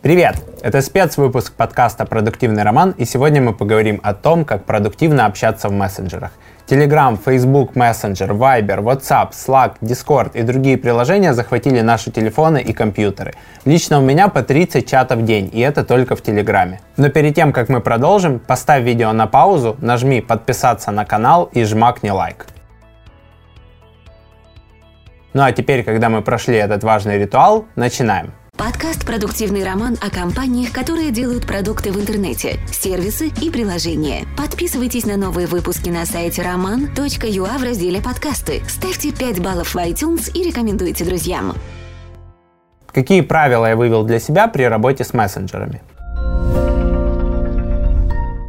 Привет! Это спецвыпуск подкаста «Продуктивный роман», и сегодня мы поговорим о том, как продуктивно общаться в мессенджерах. Telegram, Facebook Messenger, Viber, WhatsApp, Slack, Discord и другие приложения захватили наши телефоны и компьютеры. Лично у меня по 30 чатов в день, и это только в Телеграме. Но перед тем, как мы продолжим, поставь видео на паузу, нажми подписаться на канал и жмакни лайк. Ну а теперь, когда мы прошли этот важный ритуал, начинаем. Подкаст «Продуктивный роман» о компаниях, которые делают продукты в интернете, сервисы и приложения. Подписывайтесь на новые выпуски на сайте roman.ua в разделе «Подкасты». Ставьте 5 баллов в iTunes и рекомендуйте друзьям. Какие правила я вывел для себя при работе с мессенджерами?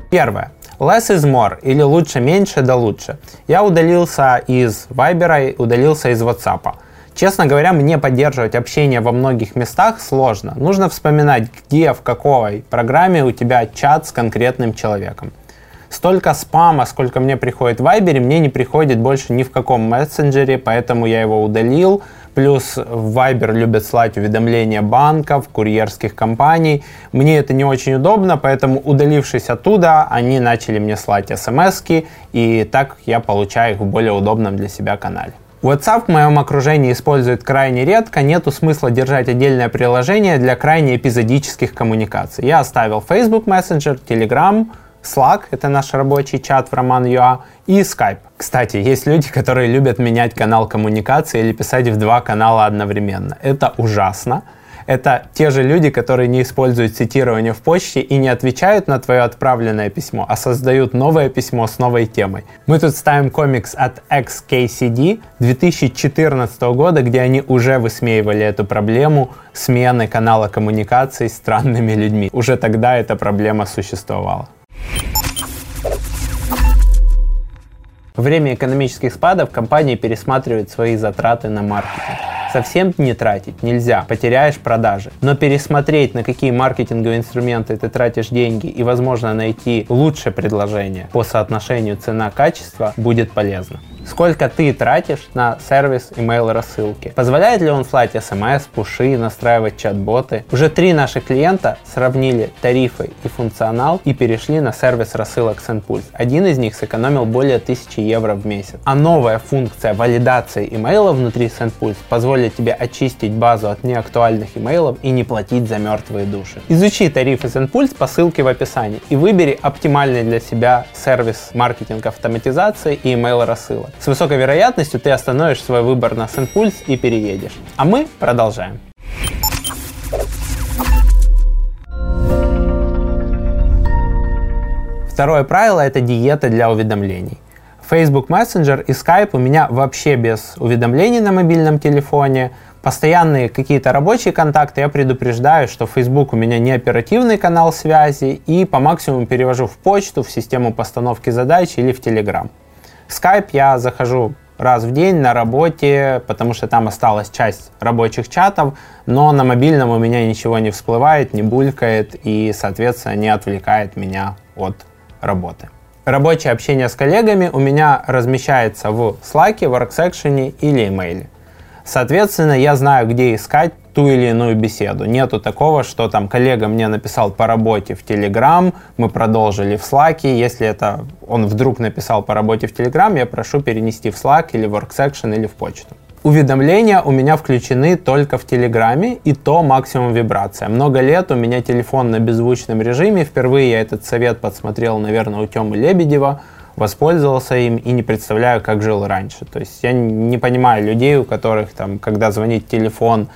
Первое. Less is more, или лучше меньше да лучше. Я удалился из Viber, удалился из WhatsApp. Честно говоря, мне поддерживать общение во многих местах сложно. Нужно вспоминать, где, в какой программе у тебя чат с конкретным человеком. Столько спама, сколько мне приходит в Viber, мне не приходит больше ни в каком мессенджере, поэтому я его удалил. Плюс в Viber любят слать уведомления банков, курьерских компаний. Мне это не очень удобно, поэтому удалившись оттуда, они начали мне слать смс и так я получаю их в более удобном для себя канале. WhatsApp в моем окружении используют крайне редко, нету смысла держать отдельное приложение для крайне эпизодических коммуникаций. Я оставил Facebook Messenger, Telegram, Slack, это наш рабочий чат в Роман.ua, и Skype. Кстати, есть люди, которые любят менять канал коммуникации или писать в два канала одновременно. Это ужасно. Это те же люди, которые не используют цитирование в почте и не отвечают на твое отправленное письмо, а создают новое письмо с новой темой. Мы тут ставим комикс от XKCD 2014 года, где они уже высмеивали эту проблему смены канала коммуникации с странными людьми. Уже тогда эта проблема существовала. Во время экономических спадов компании пересматривают свои затраты на маркетинг. Совсем не тратить нельзя, потеряешь продажи. Но пересмотреть, на какие маркетинговые инструменты ты тратишь деньги и, возможно, найти лучшее предложение по соотношению цена-качество будет полезно сколько ты тратишь на сервис email рассылки. Позволяет ли он слать смс, пуши, настраивать чат-боты? Уже три наших клиента сравнили тарифы и функционал и перешли на сервис рассылок SendPulse. Один из них сэкономил более 1000 евро в месяц. А новая функция валидации имейла внутри SendPulse позволит тебе очистить базу от неактуальных имейлов и не платить за мертвые души. Изучи тарифы SendPulse по ссылке в описании и выбери оптимальный для себя сервис маркетинг автоматизации и email рассылок. С высокой вероятностью ты остановишь свой выбор на SendPulse и переедешь. А мы продолжаем. Второе правило – это диета для уведомлений. Facebook Messenger и Skype у меня вообще без уведомлений на мобильном телефоне. Постоянные какие-то рабочие контакты я предупреждаю, что Facebook у меня не оперативный канал связи и по максимуму перевожу в почту, в систему постановки задач или в Telegram. В Skype я захожу раз в день на работе, потому что там осталась часть рабочих чатов, но на мобильном у меня ничего не всплывает, не булькает и, соответственно, не отвлекает меня от работы. Рабочее общение с коллегами у меня размещается в Slack, WorkSection или email. Соответственно, я знаю, где искать ту или иную беседу. Нету такого, что там коллега мне написал по работе в Telegram, мы продолжили в Slack. Если это он вдруг написал по работе в Telegram, я прошу перенести в Slack или в WorkSection или в почту. Уведомления у меня включены только в Телеграме, и то максимум вибрация. Много лет у меня телефон на беззвучном режиме. Впервые я этот совет подсмотрел, наверное, у Тёмы Лебедева воспользовался им и не представляю, как жил раньше. То есть я не понимаю людей, у которых там, когда звонит телефон,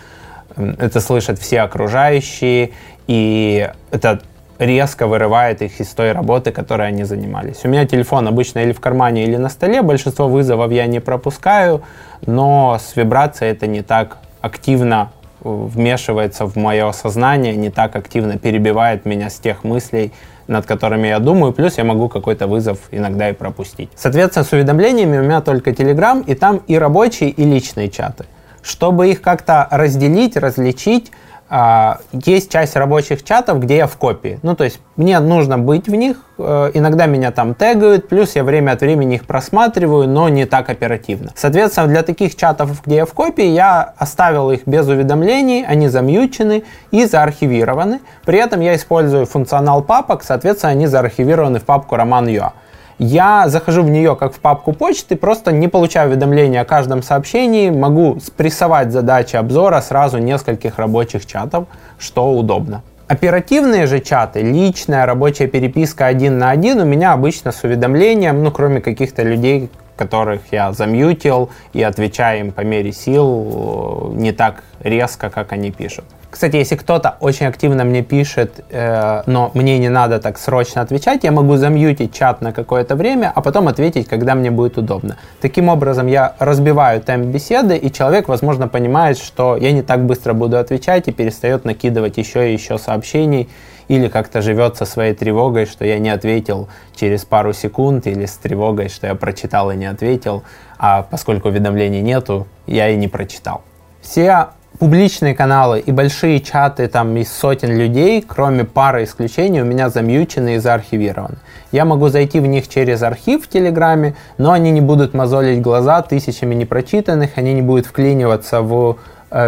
это слышат все окружающие, и это резко вырывает их из той работы, которой они занимались. У меня телефон обычно или в кармане, или на столе. Большинство вызовов я не пропускаю, но с вибрацией это не так активно вмешивается в мое сознание, не так активно перебивает меня с тех мыслей, над которыми я думаю, плюс я могу какой-то вызов иногда и пропустить. Соответственно, с уведомлениями у меня только Telegram, и там и рабочие, и личные чаты. Чтобы их как-то разделить, различить, А, есть часть рабочих чатов, где я в копии. Ну, то есть мне нужно быть в них. Э, иногда меня там тегают, плюс я время от времени их просматриваю, но не так оперативно. Соответственно, для таких чатов, где я в копии, я оставил их без уведомлений, они замьючены и заархивированы. При этом я использую функционал папок, соответственно, они заархивированы в папку Роман.ua я захожу в нее как в папку почты, просто не получаю уведомления о каждом сообщении, могу спрессовать задачи обзора сразу нескольких рабочих чатов, что удобно. Оперативные же чаты, личная рабочая переписка один на один у меня обычно с уведомлением, ну кроме каких-то людей, которых я замьютил и отвечаю им по мере сил не так резко, как они пишут. Кстати, если кто-то очень активно мне пишет, э, но мне не надо так срочно отвечать, я могу замьютить чат на какое-то время, а потом ответить, когда мне будет удобно. Таким образом, я разбиваю темп беседы, и человек, возможно, понимает, что я не так быстро буду отвечать и перестает накидывать еще и еще сообщений, или как-то живет со своей тревогой, что я не ответил через пару секунд, или с тревогой, что я прочитал и не ответил, а поскольку уведомлений нету, я и не прочитал. Все публичные каналы и большие чаты там из сотен людей, кроме пары исключений, у меня замьючены и заархивированы. Я могу зайти в них через архив в Телеграме, но они не будут мозолить глаза тысячами непрочитанных, они не будут вклиниваться в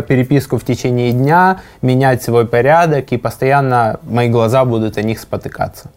переписку в течение дня, менять свой порядок, и постоянно мои глаза будут о них спотыкаться.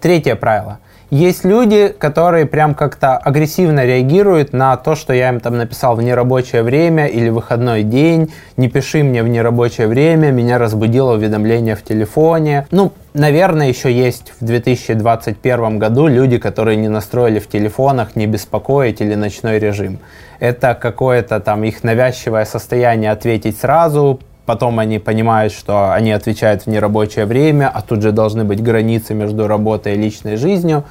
Третье правило – есть люди, которые прям как-то агрессивно реагируют на то, что я им там написал в нерабочее время или выходной день, не пиши мне в нерабочее время, меня разбудило уведомление в телефоне. Ну, наверное, еще есть в 2021 году люди, которые не настроили в телефонах не беспокоить или ночной режим. Это какое-то там их навязчивое состояние ответить сразу, потом они понимают, что они отвечают в нерабочее время, а тут же должны быть границы между работой и личной жизнью.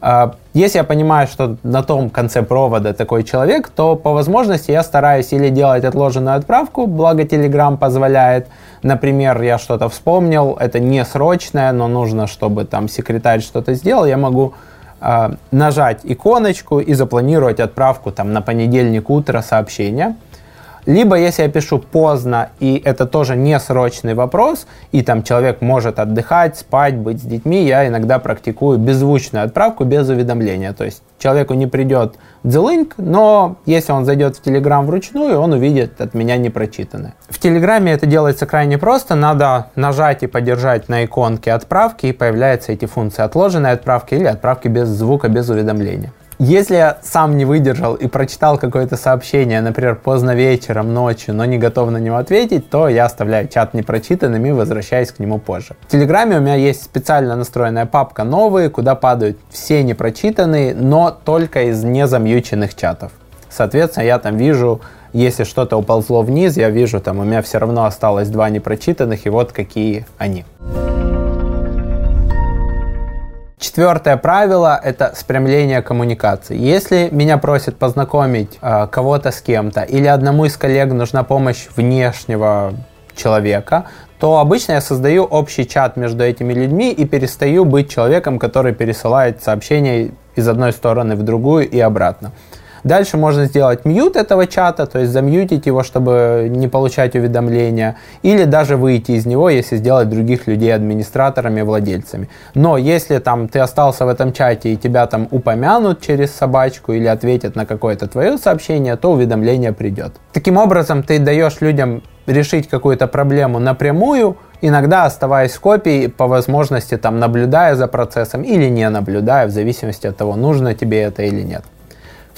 А, если я понимаю, что на том конце провода такой человек, то по возможности я стараюсь или делать отложенную отправку, благо Telegram позволяет. Например, я что-то вспомнил, это не срочное, но нужно, чтобы там секретарь что-то сделал, я могу э, нажать иконочку и запланировать отправку там на понедельник утро сообщения. Либо если я пишу поздно, и это тоже не срочный вопрос, и там человек может отдыхать, спать, быть с детьми, я иногда практикую беззвучную отправку без уведомления. То есть человеку не придет дзелынк, но если он зайдет в Telegram вручную, он увидит от меня непрочитанное. В Телеграме это делается крайне просто. Надо нажать и подержать на иконке отправки, и появляются эти функции отложенной отправки или отправки без звука, без уведомления. Если я сам не выдержал и прочитал какое-то сообщение, например, поздно вечером, ночью, но не готов на него ответить, то я оставляю чат непрочитанным и возвращаюсь к нему позже. В Телеграме у меня есть специально настроенная папка «Новые», куда падают все непрочитанные, но только из незамьюченных чатов. Соответственно, я там вижу, если что-то уползло вниз, я вижу, там у меня все равно осталось два непрочитанных, и вот какие они. Четвертое правило – это спрямление коммуникации. Если меня просят познакомить э, кого-то с кем-то или одному из коллег нужна помощь внешнего человека, то обычно я создаю общий чат между этими людьми и перестаю быть человеком, который пересылает сообщения из одной стороны в другую и обратно. Дальше можно сделать мьют этого чата, то есть замьютить его, чтобы не получать уведомления, или даже выйти из него, если сделать других людей администраторами, владельцами. Но если там ты остался в этом чате и тебя там упомянут через собачку или ответят на какое-то твое сообщение, то уведомление придет. Таким образом, ты даешь людям решить какую-то проблему напрямую, иногда оставаясь в копии, по возможности там наблюдая за процессом или не наблюдая, в зависимости от того, нужно тебе это или нет.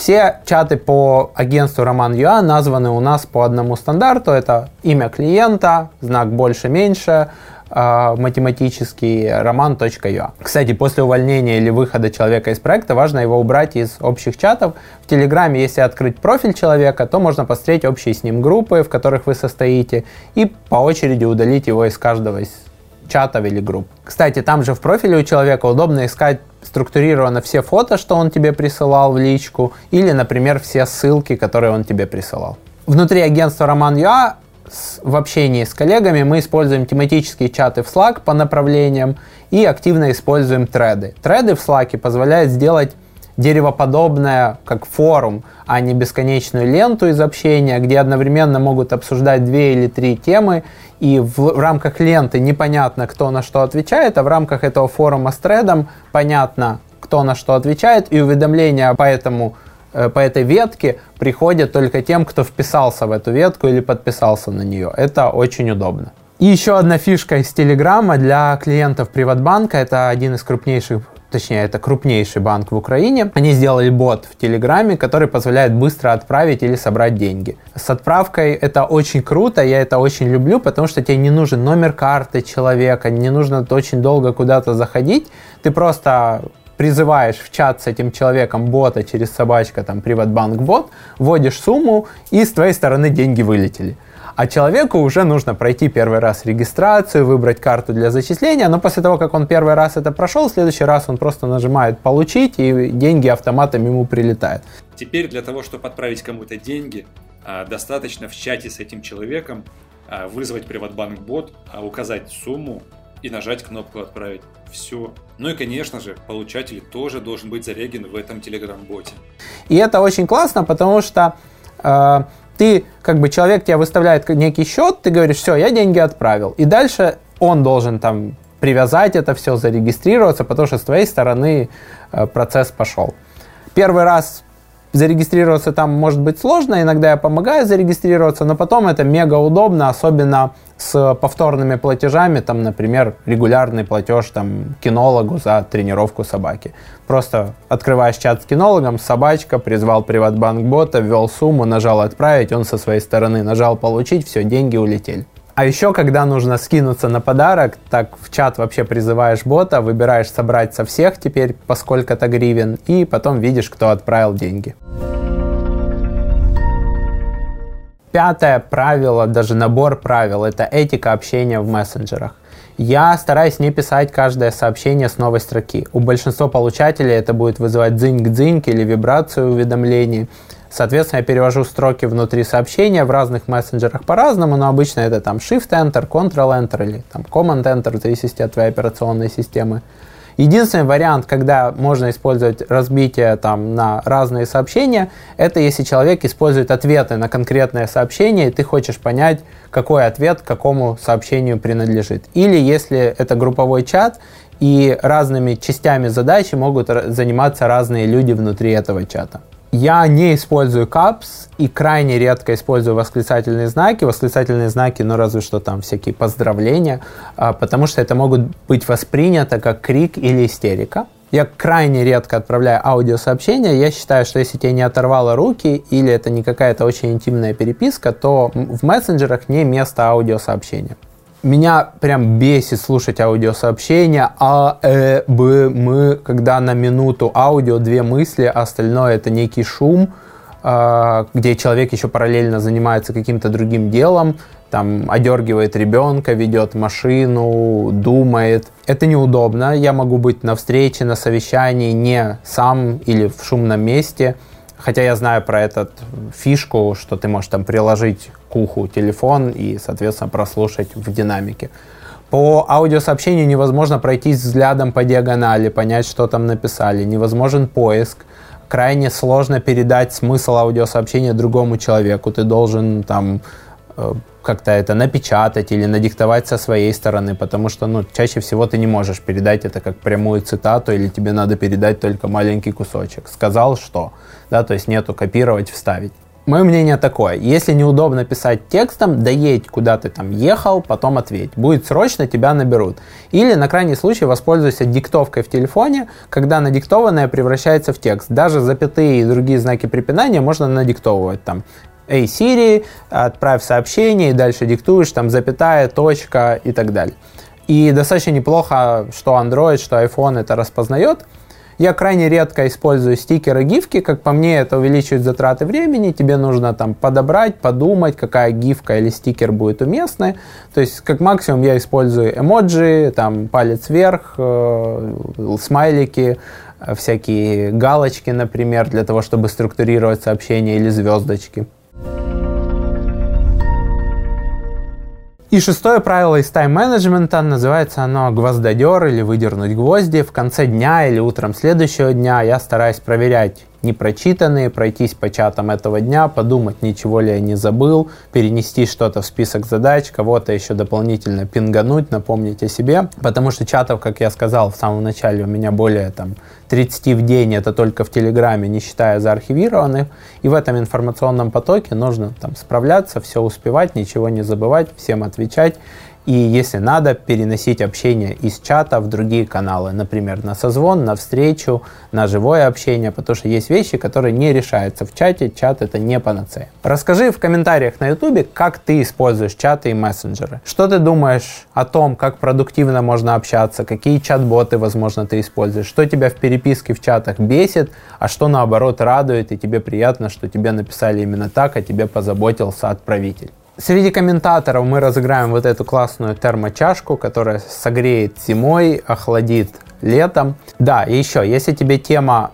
Все чаты по агентству Роман.ua названы у нас по одному стандарту. Это имя клиента, знак больше-меньше, э, математический роман.ua. Кстати, после увольнения или выхода человека из проекта важно его убрать из общих чатов. В Телеграме, если открыть профиль человека, то можно посмотреть общие с ним группы, в которых вы состоите, и по очереди удалить его из каждого из чатов или групп. Кстати, там же в профиле у человека удобно искать структурировано все фото, что он тебе присылал в личку, или, например, все ссылки, которые он тебе присылал. Внутри агентства Роман.ua в общении с коллегами мы используем тематические чаты в Slack по направлениям и активно используем треды. Треды в Slack позволяют сделать деревоподобное, как форум, а не бесконечную ленту из общения, где одновременно могут обсуждать две или три темы, и в, в рамках ленты непонятно, кто на что отвечает, а в рамках этого форума с тредом понятно, кто на что отвечает, и уведомления по этому э, по этой ветке приходят только тем, кто вписался в эту ветку или подписался на нее. Это очень удобно. И еще одна фишка из Телеграма для клиентов Приватбанка. Это один из крупнейших точнее, это крупнейший банк в Украине, они сделали бот в Телеграме, который позволяет быстро отправить или собрать деньги. С отправкой это очень круто, я это очень люблю, потому что тебе не нужен номер карты человека, не нужно очень долго куда-то заходить, ты просто призываешь в чат с этим человеком бота через собачка, там, Приватбанк бот, вводишь сумму, и с твоей стороны деньги вылетели. А человеку уже нужно пройти первый раз регистрацию, выбрать карту для зачисления, но после того, как он первый раз это прошел, в следующий раз он просто нажимает «Получить», и деньги автоматом ему прилетают. Теперь для того, чтобы отправить кому-то деньги, а, достаточно в чате с этим человеком а, вызвать Приватбанк бот, а, указать сумму и нажать кнопку «Отправить». Все. Ну и, конечно же, получатель тоже должен быть зареген в этом Telegram-боте. И это очень классно, потому что э, ты, как бы, человек тебе выставляет некий счет, ты говоришь, все, я деньги отправил. И дальше он должен там привязать это все, зарегистрироваться, потому что с твоей стороны э, процесс пошел. Первый раз зарегистрироваться там может быть сложно, иногда я помогаю зарегистрироваться, но потом это мега удобно, особенно с повторными платежами, там, например, регулярный платеж там, кинологу за тренировку собаки. Просто открываешь чат с кинологом, собачка, призвал приватбанк бота, ввел сумму, нажал отправить, он со своей стороны нажал получить, все, деньги улетели. А еще, когда нужно скинуться на подарок, так в чат вообще призываешь бота, выбираешь собрать со всех теперь по сколько-то гривен, и потом видишь, кто отправил деньги. Пятое правило, даже набор правил, это этика общения в мессенджерах. Я стараюсь не писать каждое сообщение с новой строки. У большинства получателей это будет вызывать дзыньк-дзыньк или вибрацию уведомлений. Соответственно, я перевожу строки внутри сообщения в разных мессенджерах по-разному, но обычно это там Shift-Enter, Ctrl-Enter или там Command-Enter, в зависимости от твоей операционной системы. Единственный вариант, когда можно использовать разбитие там, на разные сообщения, это если человек использует ответы на конкретное сообщение, и ты хочешь понять, какой ответ какому сообщению принадлежит. Или если это групповой чат, и разными частями задачи могут заниматься разные люди внутри этого чата. Я не использую капс и крайне редко использую восклицательные знаки. Восклицательные знаки, ну разве что там всякие поздравления, а, потому что это могут быть воспринято как крик или истерика. Я крайне редко отправляю аудиосообщения. Я считаю, что если тебе не оторвало руки или это не какая-то очень интимная переписка, то в мессенджерах не место аудиосообщения. Меня прям бесит слушать аудиосообщения А, Э, Б, М, когда на минуту аудио две мысли, а остальное это некий шум, э, где человек еще параллельно занимается каким-то другим делом, там одергивает ребенка, ведет машину, думает. Это неудобно. Я могу быть на встрече, на совещании не сам или в шумном месте – Хотя я знаю про эту фишку, что ты можешь там приложить к уху телефон и, соответственно, прослушать в динамике. По аудиосообщению невозможно пройтись взглядом по диагонали, понять, что там написали. Невозможен поиск. Крайне сложно передать смысл аудиосообщения другому человеку. Ты должен там э, как-то это напечатать или надиктовать со своей стороны, потому что ну, чаще всего ты не можешь передать это как прямую цитату, или тебе надо передать только маленький кусочек. Сказал что, да, то есть нету копировать, вставить. Мое мнение такое, если неудобно писать текстом, доедь куда ты там ехал, потом ответь. Будет срочно, тебя наберут. Или на крайний случай воспользуйся диктовкой в телефоне, когда надиктованное превращается в текст. Даже запятые и другие знаки препинания можно надиктовывать там. Эй, Siri, отправь сообщение, и дальше диктуешь, там, запятая, точка и так далее. И достаточно неплохо, что Android, что iPhone это распознает. Я крайне редко использую стикеры, гифки, как по мне, это увеличивает затраты времени, тебе нужно там подобрать, подумать, какая гифка или стикер будет уместны. То есть, как максимум, я использую эмоджи, там палец вверх, э, смайлики, всякие галочки, например, для того, чтобы структурировать сообщения или звездочки. И шестое правило из тайм-менеджмента, называется оно «гвоздодер» или «выдернуть гвозди». В конце дня или утром следующего дня я стараюсь проверять непрочитанные, пройтись по чатам этого дня, подумать, ничего ли я не забыл, перенести что-то в список задач, кого-то еще дополнительно пингануть, напомнить о себе. Потому что чатов, как я сказал в самом начале, у меня более там 30 в день, это только в Телеграме, не считая заархивированных. И в этом информационном потоке нужно там справляться, все успевать, ничего не забывать, всем отвечать и, если надо, переносить общение из чата в другие каналы, например, на созвон, на встречу, на живое общение, потому что есть вещи, которые не решаются в чате, чат это не панацея. Расскажи в комментариях на ютубе, как ты используешь чаты и мессенджеры. Что ты думаешь о том, как продуктивно можно общаться, какие чат-боты, возможно, ты используешь, что тебя в переписке в чатах бесит, а что наоборот радует, и тебе приятно, что тебе написали именно так, а тебе позаботился отправитель. Среди комментаторов мы разыграем вот эту классную термочашку, которая согреет зимой, охладит летом. Да, и еще, если тебе тема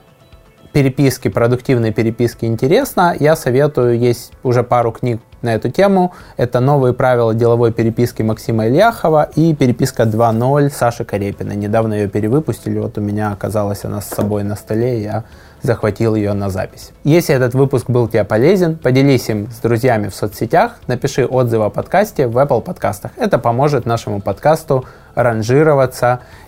переписки, продуктивной переписки интересна, я советую, есть уже пару книг на эту тему. Это «Новые правила деловой переписки» Максима Ильяхова и «Переписка 2.0» Саши Карепина. Недавно ее перевыпустили, вот у меня оказалась она с собой на столе, я захватил ее на запись. Если этот выпуск был тебе полезен, поделись им с друзьями в соцсетях, напиши отзыв о подкасте в Apple подкастах. Это поможет нашему подкасту ранжироваться